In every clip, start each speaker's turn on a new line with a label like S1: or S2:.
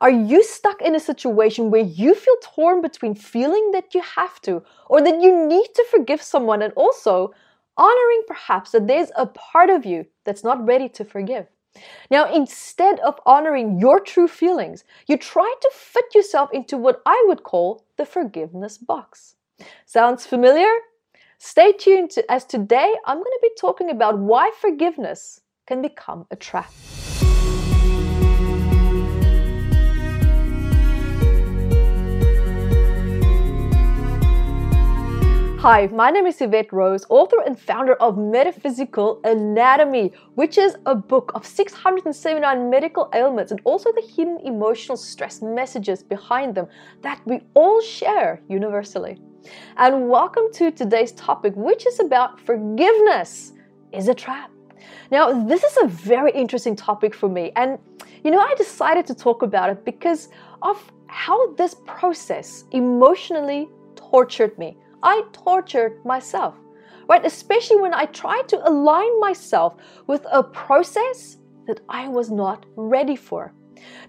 S1: Are you stuck in a situation where you feel torn between feeling that you have to or that you need to forgive someone and also honoring perhaps that there's a part of you that's not ready to forgive? Now, instead of honoring your true feelings, you try to fit yourself into what I would call the forgiveness box. Sounds familiar? Stay tuned to, as today I'm going to be talking about why forgiveness can become a trap. Hi, my name is Yvette Rose, author and founder of Metaphysical Anatomy, which is a book of 679 medical ailments and also the hidden emotional stress messages behind them that we all share universally. And welcome to today's topic, which is about forgiveness is a trap. Now, this is a very interesting topic for me, and you know, I decided to talk about it because of how this process emotionally tortured me I tortured myself, right? Especially when I tried to align myself with a process that I was not ready for.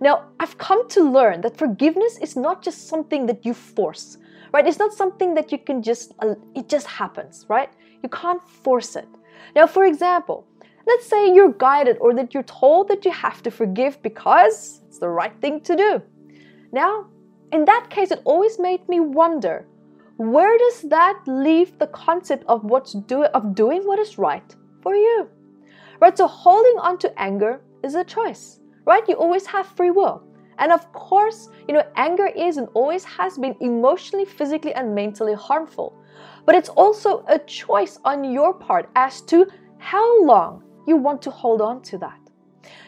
S1: Now, I've come to learn that forgiveness is not just something that you force, right? It's not something that you can just, uh, it just happens, right? You can't force it. Now, for example, let's say you're guided or that you're told that you have to forgive because it's the right thing to do. Now, in that case, it always made me wonder where does that leave the concept of what's do of doing what is right for you? Right? So holding on to anger is a choice, right? You always have free will. And of course, you know, anger is and always has been emotionally, physically, and mentally harmful. But it's also a choice on your part as to how long you want to hold on to that.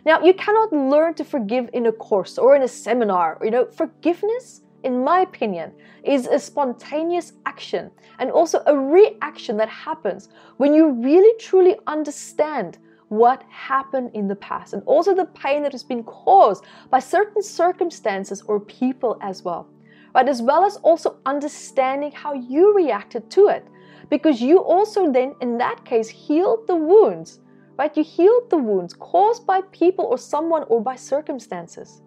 S1: Now, you cannot learn to forgive in a course or in a seminar. You know, forgiveness in my opinion, is a spontaneous action and also a reaction that happens when you really truly understand what happened in the past and also the pain that has been caused by certain circumstances or people as well. Right, as well as also understanding how you reacted to it. Because you also then, in that case, healed the wounds, right? You healed the wounds caused by people or someone or by circumstances.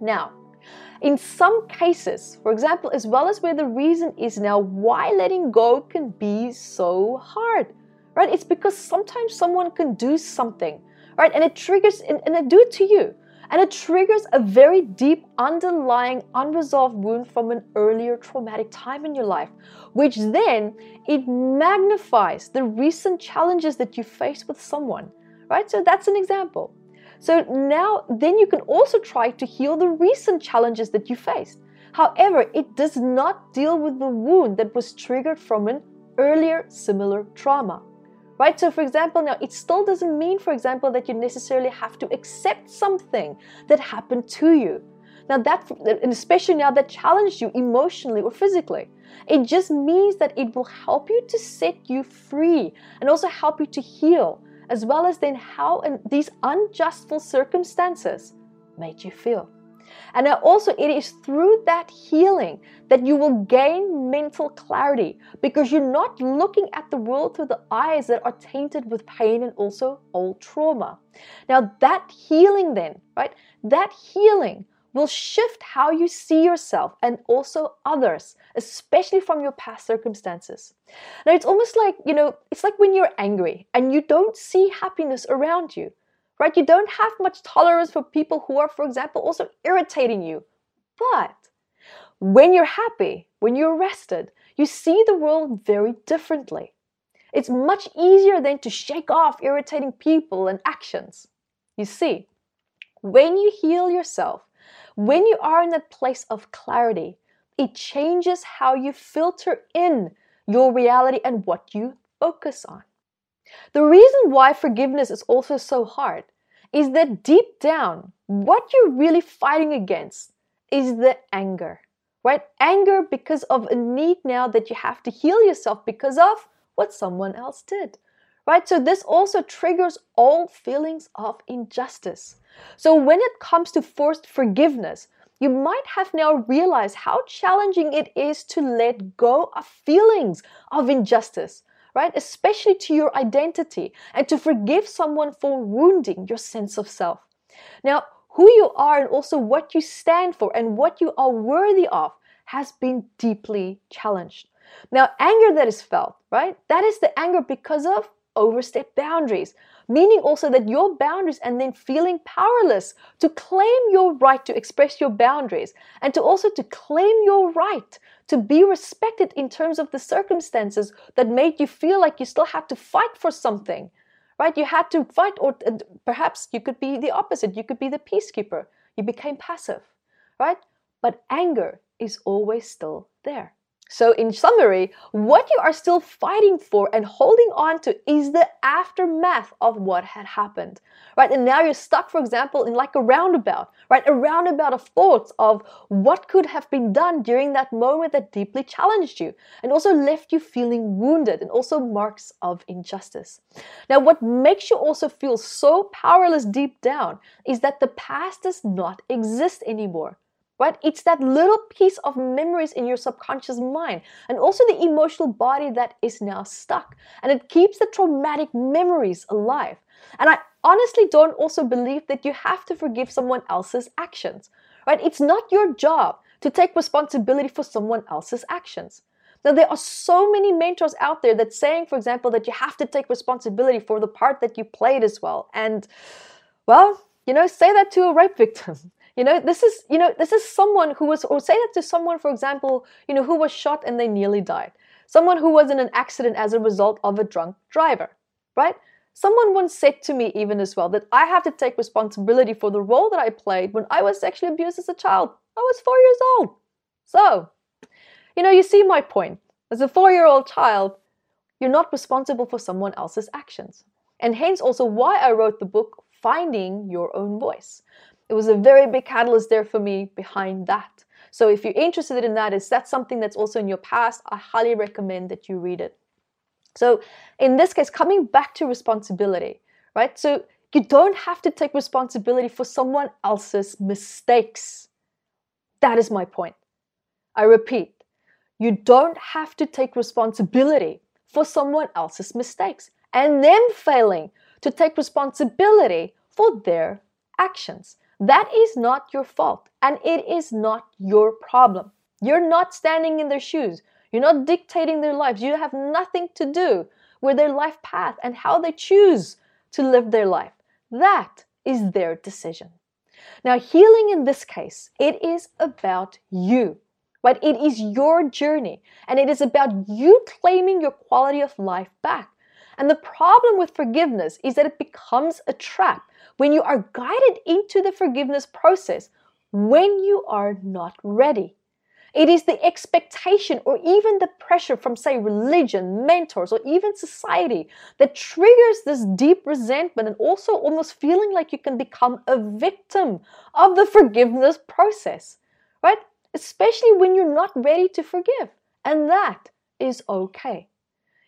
S1: Now, in some cases, for example, as well as where the reason is now why letting go can be so hard, right? It's because sometimes someone can do something, right? And it triggers, and, and they do it to you. And it triggers a very deep underlying unresolved wound from an earlier traumatic time in your life, which then it magnifies the recent challenges that you face with someone, right? So that's an example. So now, then you can also try to heal the recent challenges that you faced. However, it does not deal with the wound that was triggered from an earlier similar trauma. Right? So, for example, now it still doesn't mean, for example, that you necessarily have to accept something that happened to you. Now, that, and especially now that challenged you emotionally or physically, it just means that it will help you to set you free and also help you to heal as well as then how these unjustful circumstances made you feel. And also, it is through that healing that you will gain mental clarity because you're not looking at the world through the eyes that are tainted with pain and also old trauma. Now, that healing, then, right, that healing will shift how you see yourself and also others, especially from your past circumstances. Now, it's almost like, you know, it's like when you're angry and you don't see happiness around you, right? You don't have much tolerance for people who are, for example, also irritating you. But when you're happy, when you're rested, you see the world very differently. It's much easier then to shake off irritating people and actions. You see, when you heal yourself, when you are in that place of clarity, it changes how you filter in your reality and what you focus on. The reason why forgiveness is also so hard is that deep down, what you're really fighting against is the anger, right? Anger because of a need now that you have to heal yourself because of what someone else did, right? So this also triggers all feelings of injustice. So when it comes to forced forgiveness, you might have now realized how challenging it is to let go of feelings of injustice, right? Especially to your identity and to forgive someone for wounding your sense of self. Now, who you are and also what you stand for and what you are worthy of has been deeply challenged. Now, anger that is felt, right? That is the anger because of overstep boundaries, meaning also that your boundaries and then feeling powerless to claim your right to express your boundaries and to also to claim your right to be respected in terms of the circumstances that made you feel like you still had to fight for something right? You had to fight, or perhaps you could be the opposite. You could be the peacekeeper. You became passive, right? But anger is always still there. So, in summary, what you are still fighting for and holding on to is the aftermath of what had happened, right? And now you're stuck, for example, in like a roundabout, right? A roundabout of thoughts of what could have been done during that moment that deeply challenged you and also left you feeling wounded and also marks of injustice. Now, what makes you also feel so powerless deep down is that the past does not exist anymore right? It's that little piece of memories in your subconscious mind and also the emotional body that is now stuck. And it keeps the traumatic memories alive. And I honestly don't also believe that you have to forgive someone else's actions, right? It's not your job to take responsibility for someone else's actions. Now, there are so many mentors out there that saying, for example, that you have to take responsibility for the part that you played as well. And, well, you know, say that to a rape victim. You know, this is, you know, this is someone who was, or say that to someone, for example, you know, who was shot and they nearly died. Someone who was in an accident as a result of a drunk driver, right? Someone once said to me, even as well, that I have to take responsibility for the role that I played when I was sexually abused as a child. I was four years old. So, you know, you see my point. As a four year old child, you're not responsible for someone else's actions. And hence also why I wrote the book, Finding Your Own Voice it was a very big catalyst there for me behind that. So if you're interested in that, is that something that's also in your past? I highly recommend that you read it. So in this case, coming back to responsibility, right? So you don't have to take responsibility for someone else's mistakes. That is my point. I repeat, you don't have to take responsibility for someone else's mistakes and then failing to take responsibility for their actions. That is not your fault and it is not your problem. You're not standing in their shoes. You're not dictating their lives. You have nothing to do with their life path and how they choose to live their life. That is their decision. Now, healing in this case, it is about you, right? It is your journey and it is about you claiming your quality of life back. And the problem with forgiveness is that it becomes a trap when you are guided into the forgiveness process when you are not ready. It is the expectation or even the pressure from, say, religion, mentors, or even society that triggers this deep resentment and also almost feeling like you can become a victim of the forgiveness process, right? Especially when you're not ready to forgive. And that is okay.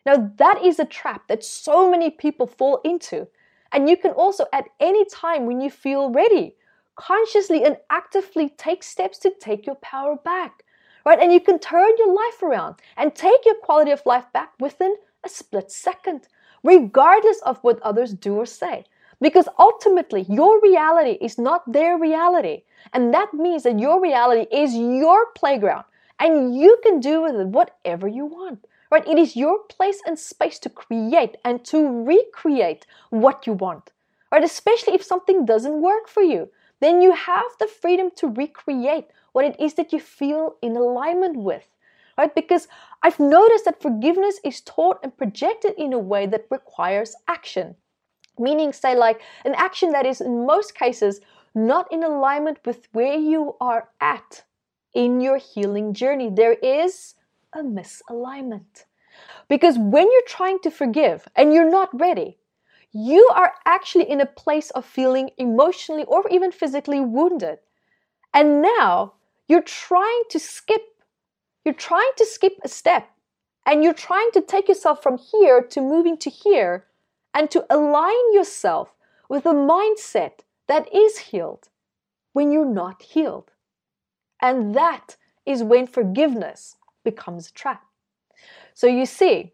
S1: Now, that is a trap that so many people fall into. And you can also, at any time when you feel ready, consciously and actively take steps to take your power back, right? And you can turn your life around and take your quality of life back within a split second, regardless of what others do or say. Because ultimately, your reality is not their reality. And that means that your reality is your playground and you can do with it whatever you want right? It is your place and space to create and to recreate what you want, right? Especially if something doesn't work for you, then you have the freedom to recreate what it is that you feel in alignment with, right? Because I've noticed that forgiveness is taught and projected in a way that requires action. Meaning, say, like an action that is in most cases not in alignment with where you are at in your healing journey. There is a misalignment. Because when you're trying to forgive and you're not ready, you are actually in a place of feeling emotionally or even physically wounded. And now you're trying to skip, you're trying to skip a step and you're trying to take yourself from here to moving to here and to align yourself with a mindset that is healed when you're not healed. And that is when forgiveness becomes a trap. So you see,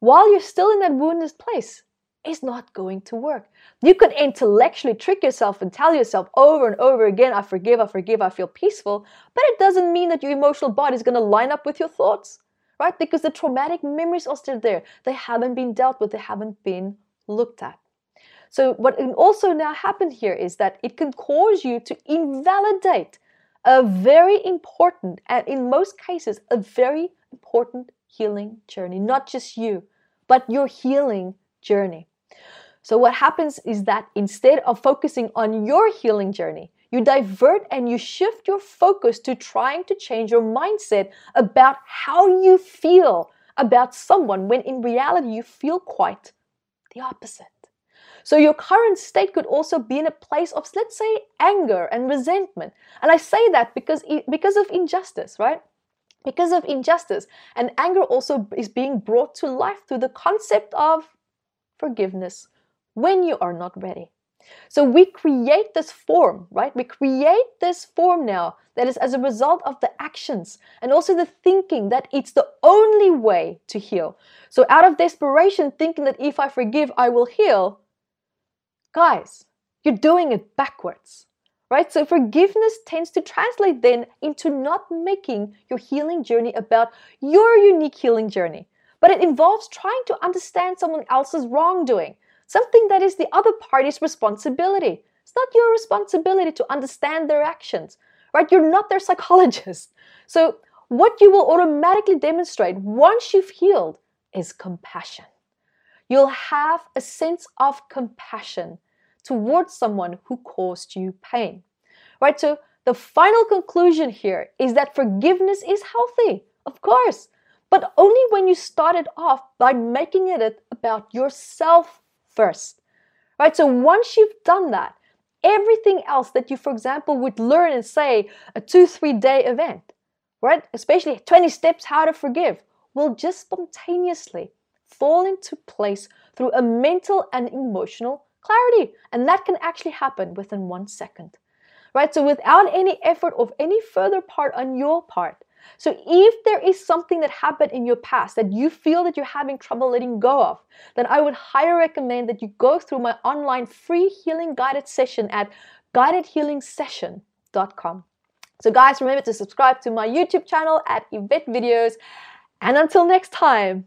S1: while you're still in that wounded place, it's not going to work. You could intellectually trick yourself and tell yourself over and over again, I forgive, I forgive, I feel peaceful, but it doesn't mean that your emotional body is going to line up with your thoughts, right? Because the traumatic memories are still there. They haven't been dealt with, they haven't been looked at. So, what can also now happen here is that it can cause you to invalidate a very important, and in most cases, a very important healing journey. Not just you, but your healing journey. So, what happens is that instead of focusing on your healing journey, you divert and you shift your focus to trying to change your mindset about how you feel about someone when in reality you feel quite the opposite. So, your current state could also be in a place of, let's say, anger and resentment. And I say that because, because of injustice, right? Because of injustice. And anger also is being brought to life through the concept of forgiveness when you are not ready. So we create this form, right? We create this form now that is as a result of the actions and also the thinking that it's the only way to heal. So out of desperation, thinking that if I forgive, I will heal, guys, you're doing it backwards, right? So forgiveness tends to translate then into not making your healing journey about your unique healing journey, but it involves trying to understand someone else's wrongdoing, something that is the other party's responsibility. It's not your responsibility to understand their actions, right? You're not their psychologist. So, what you will automatically demonstrate once you've healed is compassion. You'll have a sense of compassion towards someone who caused you pain, right? So, the final conclusion here is that forgiveness is healthy, of course but only when you start it off by making it about yourself first. Right? So once you've done that, everything else that you, for example, would learn in, say, a two, three day event, right? Especially 20 steps how to forgive, will just spontaneously fall into place through a mental and emotional clarity. And that can actually happen within one second. Right? So without any effort of any further part on your part, so if there is something that happened in your past that you feel that you're having trouble letting go of, then I would highly recommend that you go through my online free healing guided session at guidedhealingsession.com. So guys, remember to subscribe to my YouTube channel at Yvette Videos. And until next time,